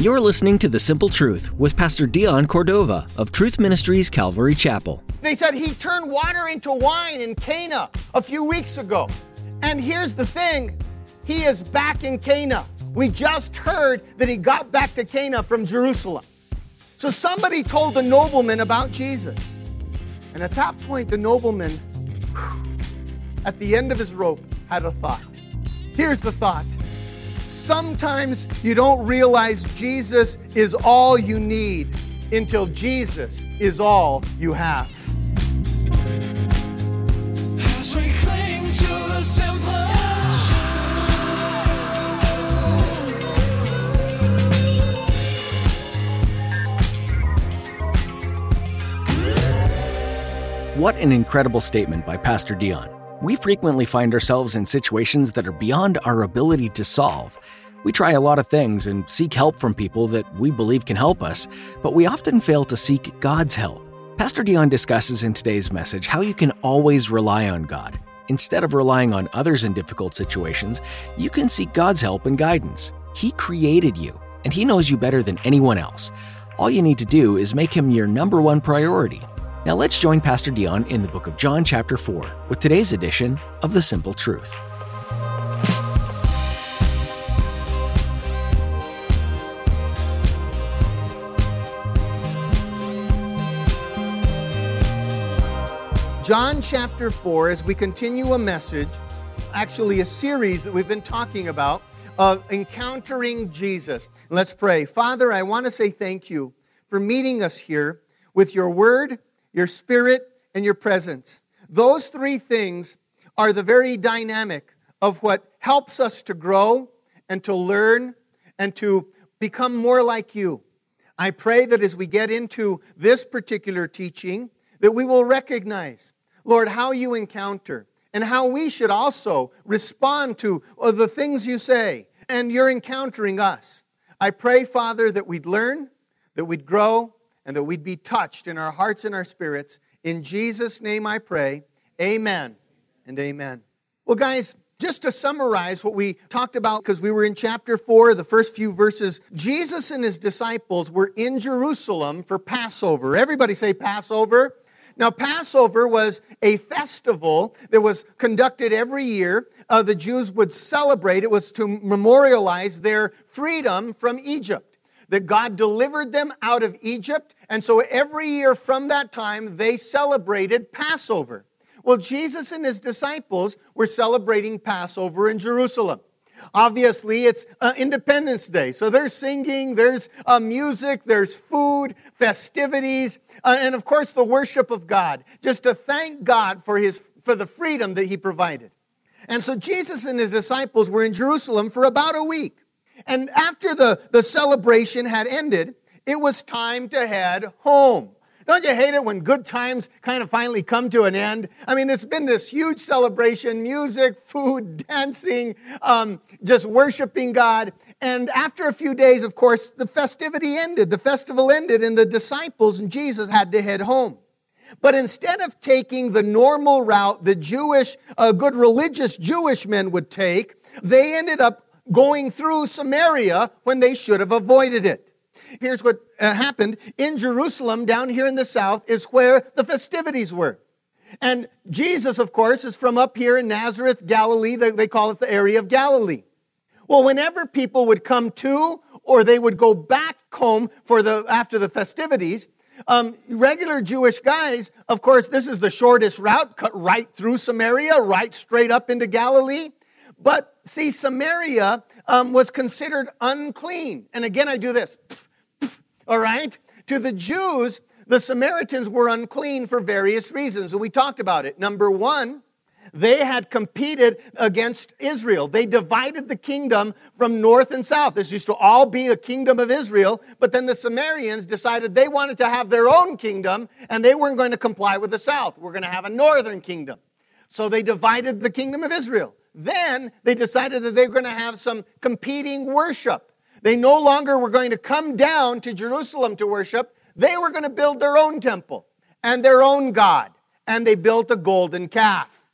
You're listening to The Simple Truth with Pastor Dion Cordova of Truth Ministries Calvary Chapel. They said he turned water into wine in Cana a few weeks ago. And here's the thing he is back in Cana. We just heard that he got back to Cana from Jerusalem. So somebody told the nobleman about Jesus. And at that point, the nobleman, at the end of his rope, had a thought. Here's the thought Sometimes you don't realize Jesus is all you need until Jesus is all you have. As we cling to the simple. What an incredible statement by Pastor Dion. We frequently find ourselves in situations that are beyond our ability to solve. We try a lot of things and seek help from people that we believe can help us, but we often fail to seek God's help. Pastor Dion discusses in today's message how you can always rely on God. Instead of relying on others in difficult situations, you can seek God's help and guidance. He created you, and He knows you better than anyone else. All you need to do is make Him your number one priority now let's join Pastor Dion in the book of John, chapter 4, with today's edition of The Simple Truth. John chapter 4, as we continue a message, actually a series that we've been talking about of encountering Jesus. Let's pray. Father, I want to say thank you for meeting us here with your word your spirit, and your presence. Those three things are the very dynamic of what helps us to grow and to learn and to become more like you. I pray that as we get into this particular teaching, that we will recognize, Lord, how you encounter and how we should also respond to uh, the things you say and you're encountering us. I pray, Father, that we'd learn, that we'd grow, and that we'd be touched in our hearts and our spirits. In Jesus' name I pray. Amen and amen. Well, guys, just to summarize what we talked about, because we were in chapter 4, the first few verses, Jesus and his disciples were in Jerusalem for Passover. Everybody say Passover. Now, Passover was a festival that was conducted every year. Uh, the Jews would celebrate, it was to memorialize their freedom from Egypt that God delivered them out of Egypt. And so every year from that time, they celebrated Passover. Well, Jesus and his disciples were celebrating Passover in Jerusalem. Obviously, it's uh, Independence Day. So there's singing, there's uh, music, there's food, festivities, uh, and of course the worship of God, just to thank God for, his, for the freedom that he provided. And so Jesus and his disciples were in Jerusalem for about a week. And after the, the celebration had ended, it was time to head home. Don't you hate it when good times kind of finally come to an end? I mean, it's been this huge celebration music, food, dancing, um, just worshiping God. And after a few days, of course, the festivity ended, the festival ended, and the disciples and Jesus had to head home. But instead of taking the normal route the Jewish, uh, good religious Jewish men would take, they ended up going through Samaria when they should have avoided it. Here's what uh, happened in Jerusalem, down here in the south, is where the festivities were. And Jesus, of course, is from up here in Nazareth, Galilee. They, call it the area of Galilee. Well, whenever people would come to or they would go back home for the after the festivities, um, regular Jewish guys, of course, this is the shortest route, cut right through Samaria, right straight up into Galilee. But see, Samaria um, was considered unclean. And again, I do this. All right? To the Jews, the Samaritans were unclean for various reasons. And we talked about it. Number one, they had competed against Israel. They divided the kingdom from north and south. This used to all be a kingdom of Israel, but then the Samaritans decided they wanted to have their own kingdom and they weren't going to comply with the south. We're going to have a northern kingdom. So they divided the kingdom of Israel. Then they decided that they were going to have some competing worship. They no longer were going to come down to Jerusalem to worship. They were going to build their own temple and their own God. And they built a golden calf.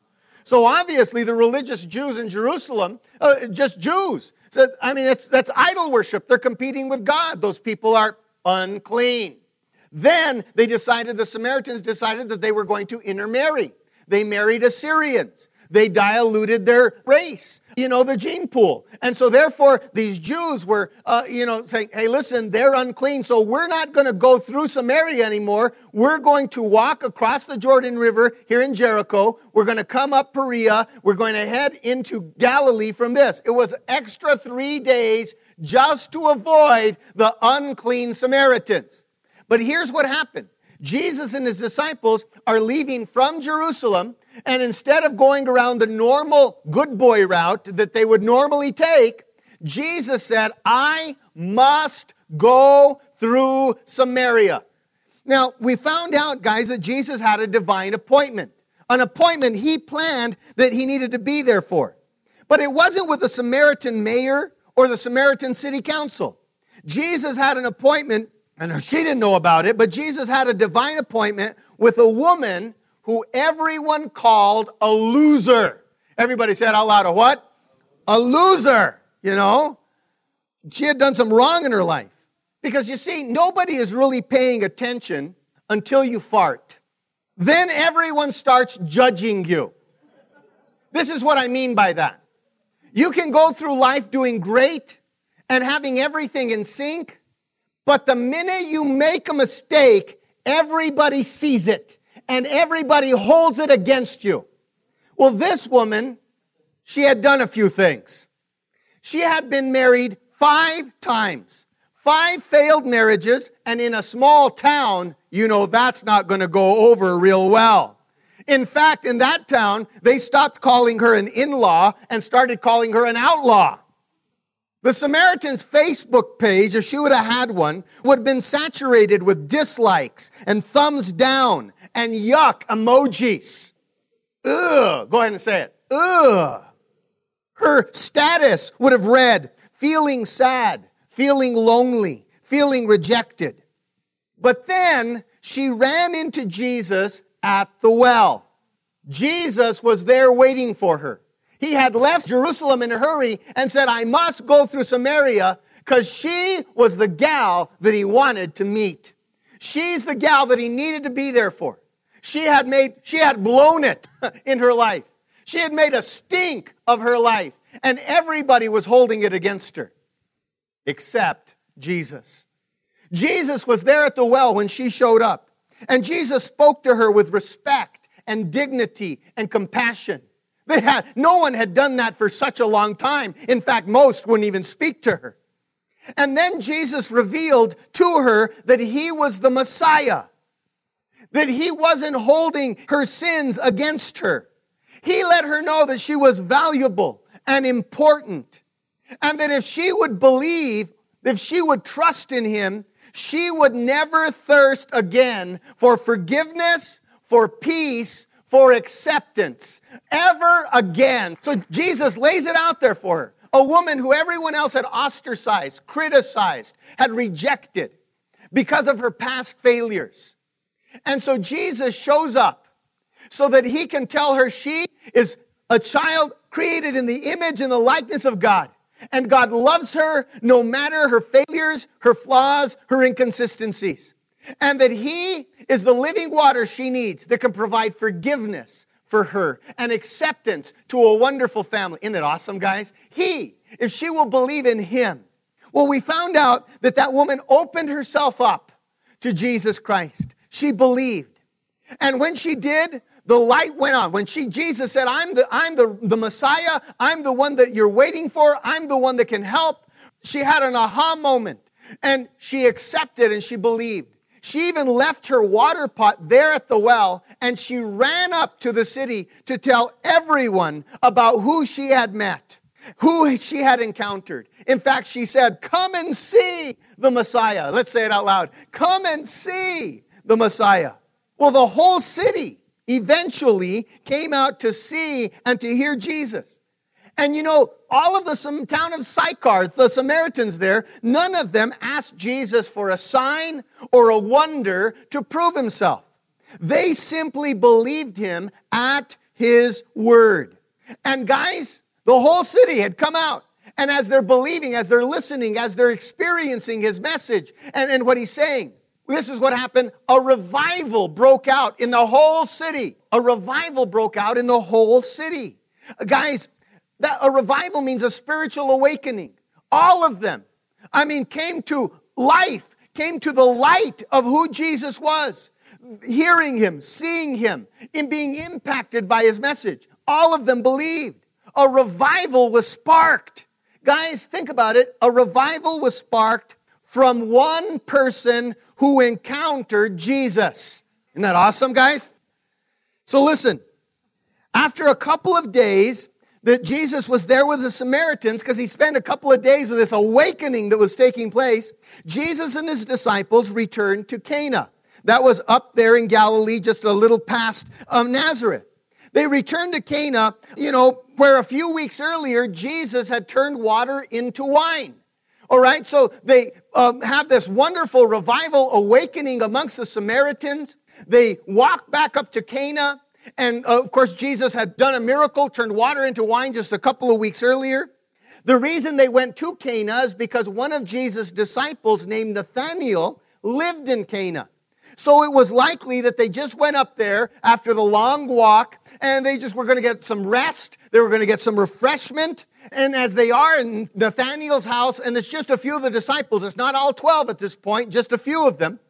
So obviously, the religious Jews in Jerusalem, uh, just Jews, said, I mean, that's, that's idol worship. They're competing with God. Those people are unclean. Then they decided, the Samaritans decided that they were going to intermarry. They married Assyrians. They diluted their race, you know, the gene pool. And so therefore, these Jews were, uh, you know, saying, hey, listen, they're unclean, so we're not going to go through Samaria anymore. We're going to walk across the Jordan River here in Jericho. We're going to come up Perea. We're going to head into Galilee from this. It was extra three days just to avoid the unclean Samaritans. But here's what happened. Jesus and his disciples are leaving from Jerusalem and instead of going around the normal good boy route that they would normally take, Jesus said, I must go through Samaria. Now, we found out, guys, that Jesus had a divine appointment, an appointment he planned that he needed to be there for. But it wasn't with the Samaritan mayor or the Samaritan city council. Jesus had an appointment, and she didn't know about it, but Jesus had a divine appointment with a woman who everyone called a loser. Everybody said out loud, a what? A loser, you know? She had done some wrong in her life. Because you see, nobody is really paying attention until you fart. Then everyone starts judging you. This is what I mean by that. You can go through life doing great and having everything in sync, but the minute you make a mistake, everybody sees it and everybody holds it against you. Well, this woman, she had done a few things. She had been married five times, five failed marriages, and in a small town, you know that's not going to go over real well. In fact, in that town, they stopped calling her an in law and started calling her an outlaw. The Samaritan's Facebook page, if she would have had one, would have been saturated with dislikes and thumbs down and yuck emojis. Ugh. Go ahead and say it. Ugh. Her status would have read feeling sad, feeling lonely, feeling rejected. But then she ran into Jesus at the well. Jesus was there waiting for her. He had left Jerusalem in a hurry and said, I must go through Samaria because she was the gal that he wanted to meet. She's the gal that he needed to be there for. She had made, she had blown it in her life. She had made a stink of her life, and everybody was holding it against her, except Jesus. Jesus was there at the well when she showed up, and Jesus spoke to her with respect and dignity and compassion. They had, no one had done that for such a long time. In fact, most wouldn't even speak to her. And then Jesus revealed to her that he was the Messiah that he wasn't holding her sins against her. He let her know that she was valuable and important. And that if she would believe, if she would trust in him, she would never thirst again for forgiveness, for peace, for acceptance, ever again. So Jesus lays it out there for her. A woman who everyone else had ostracized, criticized, had rejected because of her past failures. And so Jesus shows up so that he can tell her she is a child created in the image and the likeness of God. And God loves her no matter her failures, her flaws, her inconsistencies. And that he is the living water she needs that can provide forgiveness for her and acceptance to a wonderful family. Isn't it awesome, guys? He, if she will believe in him. Well, we found out that that woman opened herself up to Jesus Christ. She believed. And when she did, the light went on. When she, Jesus said, I'm the, I'm the, the Messiah. I'm the one that you're waiting for. I'm the one that can help. She had an aha moment and she accepted and she believed. She even left her water pot there at the well and she ran up to the city to tell everyone about who she had met, who she had encountered. In fact, she said, Come and see the Messiah. Let's say it out loud. Come and see the Messiah. Well, the whole city eventually came out to see and to hear Jesus. And you know, all of the town of Sychar, the Samaritans there, none of them asked Jesus for a sign or a wonder to prove himself. They simply believed him at his word. And guys, the whole city had come out. And as they're believing, as they're listening, as they're experiencing his message and, and what he's saying, this is what happened. A revival broke out in the whole city. A revival broke out in the whole city. Guys, that a revival means a spiritual awakening. All of them, I mean, came to life, came to the light of who Jesus was, hearing him, seeing him, and being impacted by his message. All of them believed. A revival was sparked. Guys, think about it. A revival was sparked from one person who encountered Jesus. Isn't that awesome, guys? So listen, after a couple of days, that Jesus was there with the Samaritans because he spent a couple of days with this awakening that was taking place. Jesus and his disciples returned to Cana. That was up there in Galilee, just a little past um, Nazareth. They returned to Cana, you know, where a few weeks earlier Jesus had turned water into wine. All right, so they um, have this wonderful revival awakening amongst the Samaritans. They walk back up to Cana. And uh, of course, Jesus had done a miracle, turned water into wine just a couple of weeks earlier. The reason they went to Cana is because one of Jesus' disciples named Nathanael lived in Cana. So it was likely that they just went up there after the long walk and they just were going to get some rest. They were going to get some refreshment. And as they are in Nathanael's house, and it's just a few of the disciples, it's not all 12 at this point, just a few of them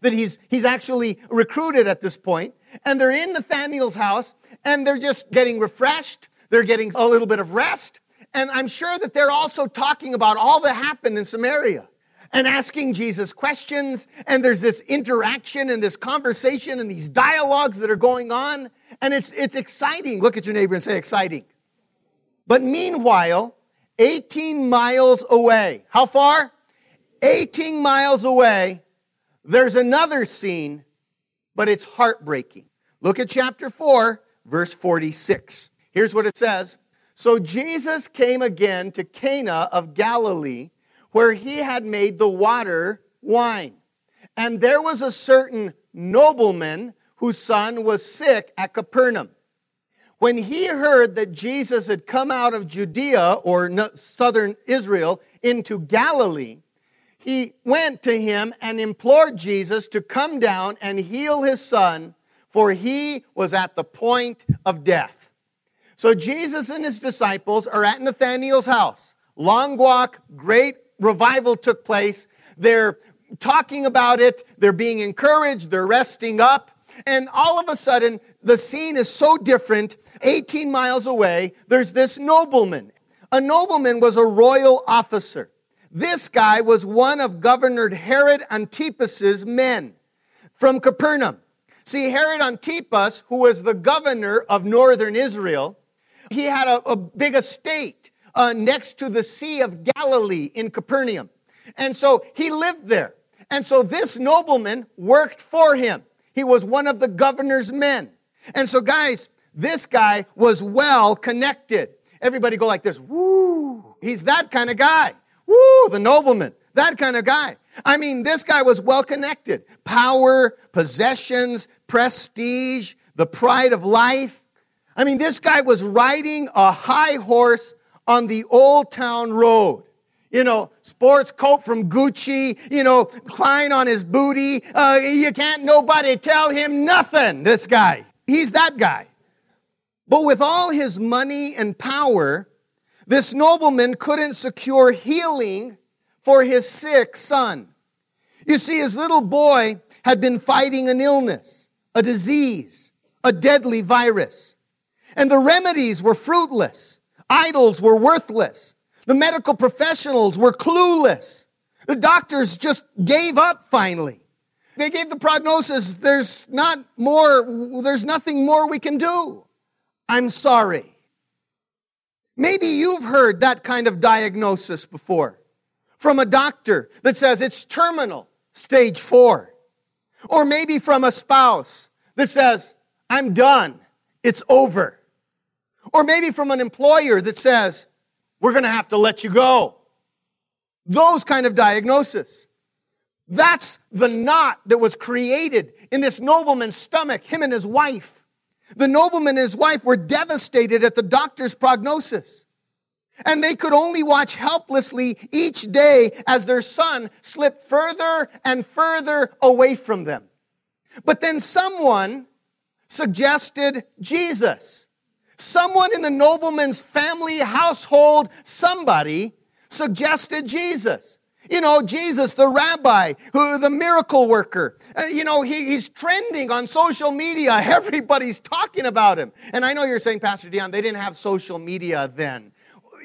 that he's, he's actually recruited at this point and they're in Nathanael's house and they're just getting refreshed. They're getting a little bit of rest. And I'm sure that they're also talking about all that happened in Samaria and asking Jesus questions. And there's this interaction and this conversation and these dialogues that are going on. And it's, it's exciting. Look at your neighbor and say, exciting. But meanwhile, 18 miles away, how far? 18 miles away, there's another scene but it's heartbreaking. Look at chapter 4, verse 46. Here's what it says So Jesus came again to Cana of Galilee, where he had made the water wine. And there was a certain nobleman whose son was sick at Capernaum. When he heard that Jesus had come out of Judea or southern Israel into Galilee, he went to him and implored Jesus to come down and heal his son, for he was at the point of death. So Jesus and his disciples are at Nathanael's house. Long walk, great revival took place. They're talking about it, they're being encouraged, they're resting up. And all of a sudden, the scene is so different. 18 miles away, there's this nobleman. A nobleman was a royal officer. This guy was one of Governor Herod Antipas's men from Capernaum. See, Herod Antipas, who was the governor of northern Israel, he had a, a big estate uh, next to the Sea of Galilee in Capernaum. And so he lived there. And so this nobleman worked for him. He was one of the governor's men. And so, guys, this guy was well connected. Everybody go like this, woo. He's that kind of guy. Woo, the nobleman. That kind of guy. I mean, this guy was well connected. Power, possessions, prestige, the pride of life. I mean, this guy was riding a high horse on the old town road. You know, sports coat from Gucci, you know, Klein on his booty. Uh, you can't nobody tell him nothing, this guy. He's that guy. But with all his money and power, this nobleman couldn't secure healing for his sick son. You see, his little boy had been fighting an illness, a disease, a deadly virus. And the remedies were fruitless. Idols were worthless. The medical professionals were clueless. The doctors just gave up finally. They gave the prognosis, there's not more, there's nothing more we can do. I'm sorry. Maybe you've heard that kind of diagnosis before from a doctor that says it's terminal, stage four. Or maybe from a spouse that says, I'm done, it's over. Or maybe from an employer that says, we're going to have to let you go. Those kind of diagnosis. That's the knot that was created in this nobleman's stomach, him and his wife. The nobleman and his wife were devastated at the doctor's prognosis. And they could only watch helplessly each day as their son slipped further and further away from them. But then someone suggested Jesus. Someone in the nobleman's family household, somebody suggested Jesus. You know, Jesus, the rabbi, who, the miracle worker. Uh, you know, he, he's trending on social media. Everybody's talking about him. And I know you're saying, Pastor Dion, they didn't have social media then.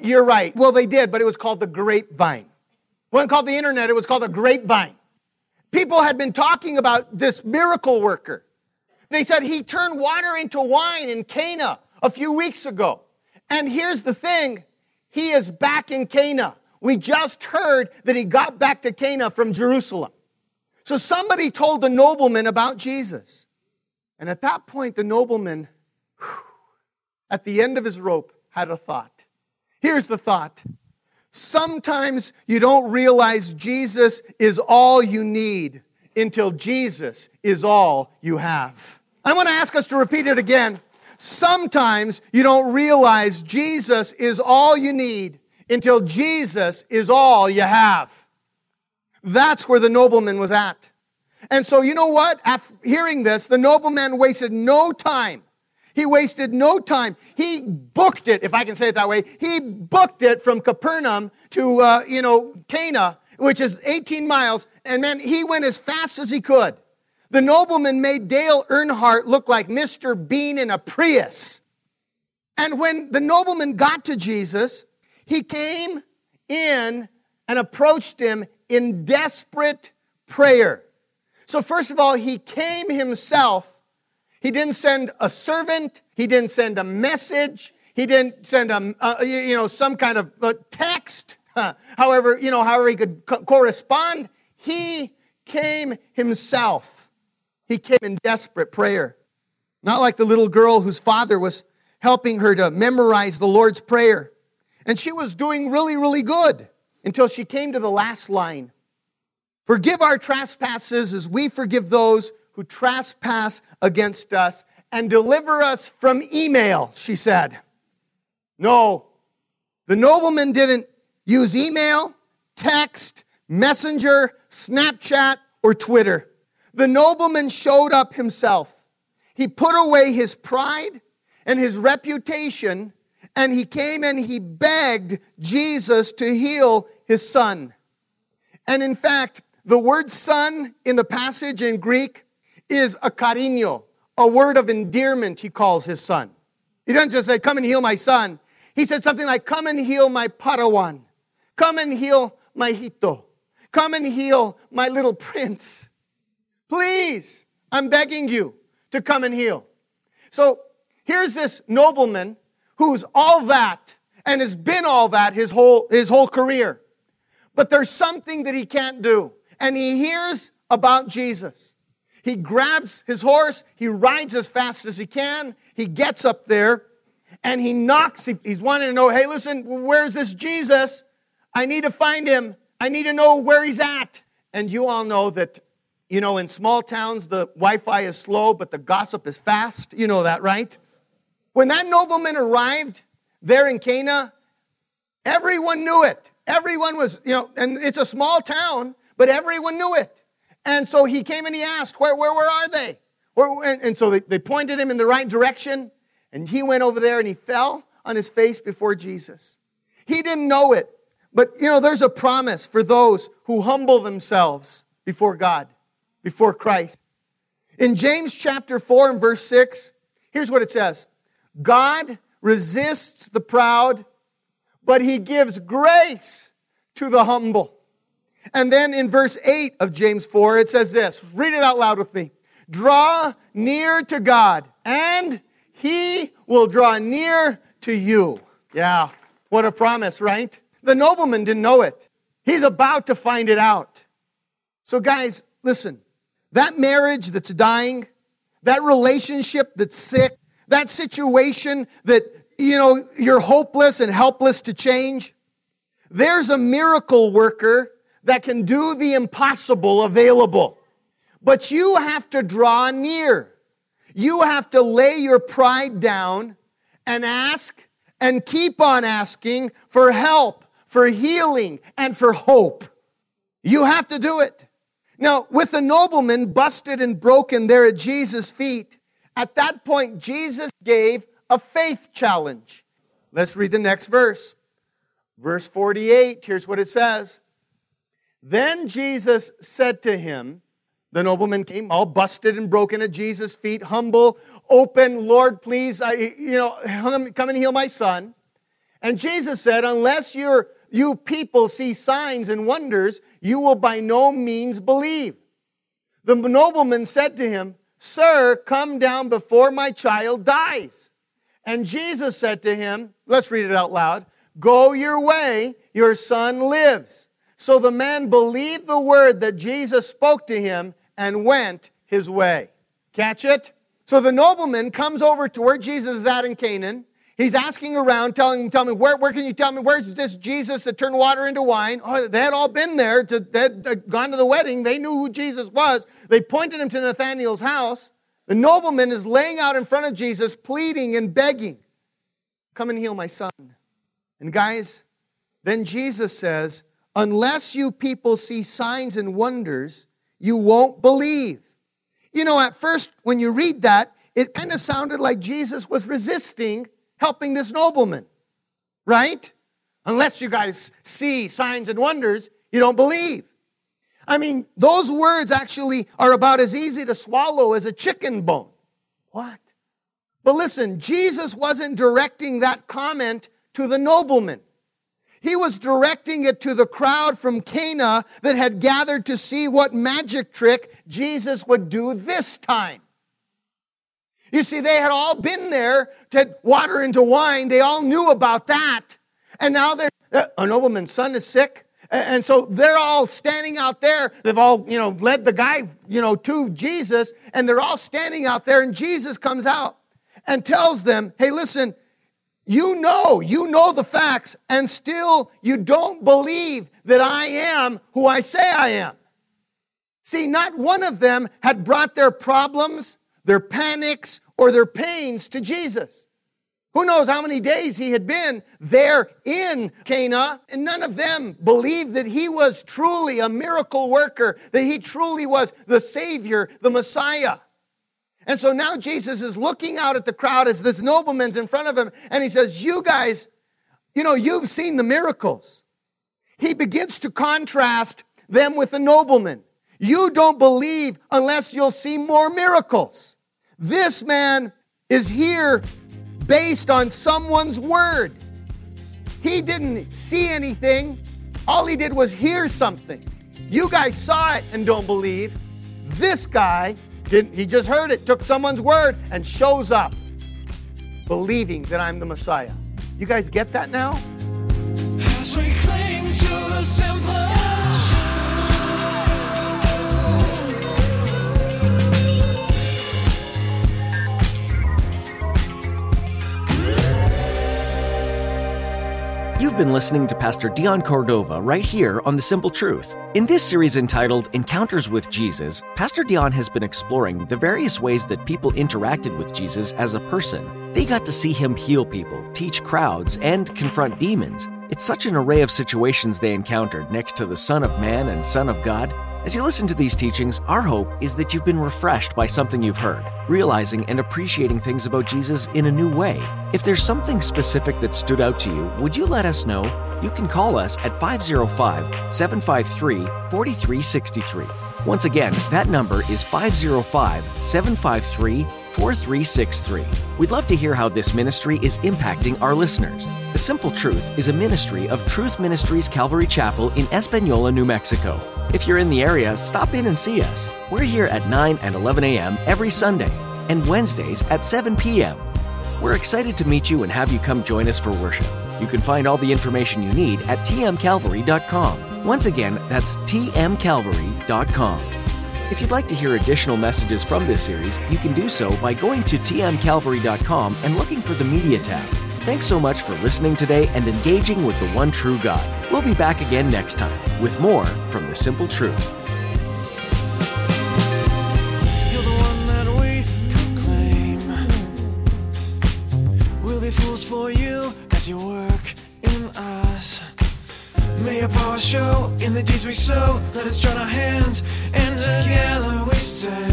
You're right. Well, they did, but it was called the grapevine. It wasn't called the internet, it was called the grapevine. People had been talking about this miracle worker. They said he turned water into wine in Cana a few weeks ago. And here's the thing he is back in Cana. We just heard that he got back to Cana from Jerusalem. So somebody told the nobleman about Jesus. And at that point, the nobleman, at the end of his rope, had a thought. Here's the thought. Sometimes you don't realize Jesus is all you need until Jesus is all you have. I want to ask us to repeat it again. Sometimes you don't realize Jesus is all you need until Jesus is all you have. That's where the nobleman was at. And so, you know what? After hearing this, the nobleman wasted no time. He wasted no time. He booked it, if I can say it that way. He booked it from Capernaum to, uh, you know, Cana, which is 18 miles. And man, he went as fast as he could. The nobleman made Dale Earnhardt look like Mr. Bean in a Prius. And when the nobleman got to Jesus, he came in and approached him in desperate prayer. So, first of all, he came himself. He didn't send a servant, he didn't send a message, he didn't send a, uh, a you know, some kind of text. However, you know, however he could co- correspond, he came himself. He came in desperate prayer. Not like the little girl whose father was helping her to memorize the Lord's Prayer. And she was doing really, really good until she came to the last line. Forgive our trespasses as we forgive those who trespass against us and deliver us from email, she said. No, the nobleman didn't use email, text, messenger, Snapchat, or Twitter. The nobleman showed up himself. He put away his pride and his reputation and he came and he begged Jesus to heal his son. And in fact, the word son in the passage in Greek is a cariño, a word of endearment, he calls his son. He doesn't just say, Come and heal my son. He said something like, Come and heal my parawan. Come and heal my Hito. Come and heal my little prince. Please, I'm begging you to come and heal. So here's this nobleman who's all that and has been all that his whole, his whole career. But there's something that he can't do. And he hears about Jesus. He grabs his horse, he rides as fast as he can, he gets up there, and he knocks. He's wanting to know, hey, listen, where's this Jesus? I need to find him. I need to know where he's at. And you all know that, you know, in small towns, the Wi Fi is slow, but the gossip is fast. You know that, right? When that nobleman arrived there in Cana, everyone knew it. Everyone was, you know, and it's a small town, but everyone knew it. And so he came and he asked, Where, where, where are they? Where, and, and so they, they pointed him in the right direction, and he went over there and he fell on his face before Jesus. He didn't know it, but you know, there's a promise for those who humble themselves before God, before Christ. In James chapter 4 and verse 6, here's what it says God resists the proud, but he gives grace to the humble. And then in verse 8 of James 4, it says this read it out loud with me. Draw near to God, and he will draw near to you. Yeah, what a promise, right? The nobleman didn't know it. He's about to find it out. So, guys, listen that marriage that's dying, that relationship that's sick, that situation that, you know, you're hopeless and helpless to change, there's a miracle worker that can do the impossible available. But you have to draw near. You have to lay your pride down and ask and keep on asking for help, for healing, and for hope. You have to do it. Now, with the nobleman busted and broken there at Jesus' feet, at that point, Jesus gave a faith challenge. Let's read the next verse. Verse 48, here's what it says. Then Jesus said to him, the nobleman came all busted and broken at Jesus' feet, humble, open, Lord, please, I, you know, come and heal my son. And Jesus said, unless you're, you people see signs and wonders, you will by no means believe. The nobleman said to him, Sir, come down before my child dies. And Jesus said to him, let's read it out loud, Go your way, your son lives. So the man believed the word that Jesus spoke to him and went his way. Catch it? So the nobleman comes over to where Jesus is at in Canaan. He's asking around, telling tell me, where, where can you tell me, where's this Jesus that turned water into wine? Oh, they had all been there, to, they had uh, gone to the wedding. They knew who Jesus was. They pointed him to Nathanael's house. The nobleman is laying out in front of Jesus, pleading and begging, Come and heal my son. And guys, then Jesus says, Unless you people see signs and wonders, you won't believe. You know, at first, when you read that, it kind of sounded like Jesus was resisting helping this nobleman, right? Unless you guys see signs and wonders, you don't believe. I mean, those words actually are about as easy to swallow as a chicken bone. What? But listen, Jesus wasn't directing that comment to the nobleman. He was directing it to the crowd from Cana that had gathered to see what magic trick Jesus would do this time. You see, they had all been there to water into wine. They all knew about that. And now they're, uh, a nobleman's son is sick. And so they're all standing out there. They've all, you know, led the guy, you know, to Jesus. And they're all standing out there. And Jesus comes out and tells them, hey, listen, you know, you know the facts, and still you don't believe that I am who I say I am. See, not one of them had brought their problems, their panics, or their pains to Jesus. Who knows how many days he had been there in Cana, and none of them believed that he was truly a miracle worker, that he truly was the Savior, the Messiah. And so now Jesus is looking out at the crowd as this nobleman's in front of him, and he says, You guys, you know, you've seen the miracles. He begins to contrast them with the nobleman. You don't believe unless you'll see more miracles. This man is here based on someone's word. He didn't see anything, all he did was hear something. You guys saw it and don't believe. This guy didn't, he just heard it, took someone's word, and shows up believing that I'm the Messiah. You guys get that now? You've been listening to Pastor Dion Cordova right here on The Simple Truth. In this series entitled Encounters with Jesus, Pastor Dion has been exploring the various ways that people interacted with Jesus as a person. They got to see him heal people, teach crowds, and confront demons. It's such an array of situations they encountered next to the Son of Man and Son of God as you listen to these teachings, our hope is that you've been refreshed by something you've heard, realizing and appreciating things about Jesus in a new way. If there's something specific that stood out to you, would you let us know? You can call us at 505 753 4363. Once again, that number is 505 753 4363. We'd love to hear how this ministry is impacting our listeners. The Simple Truth is a ministry of Truth Ministries Calvary Chapel in Espanola, New Mexico. If you're in the area, stop in and see us. We're here at 9 and 11 a.m. every Sunday and Wednesdays at 7 p.m. We're excited to meet you and have you come join us for worship. You can find all the information you need at tmcalvary.com. Once again, that's tmcalvary.com. If you'd like to hear additional messages from this series, you can do so by going to tmcalvary.com and looking for the Media tab. Thanks so much for listening today and engaging with the one true God. We'll be back again next time with more from The Simple Truth. for you as you work in us. May your power show in the deeds we sow. Let us join our hands, and together we stand.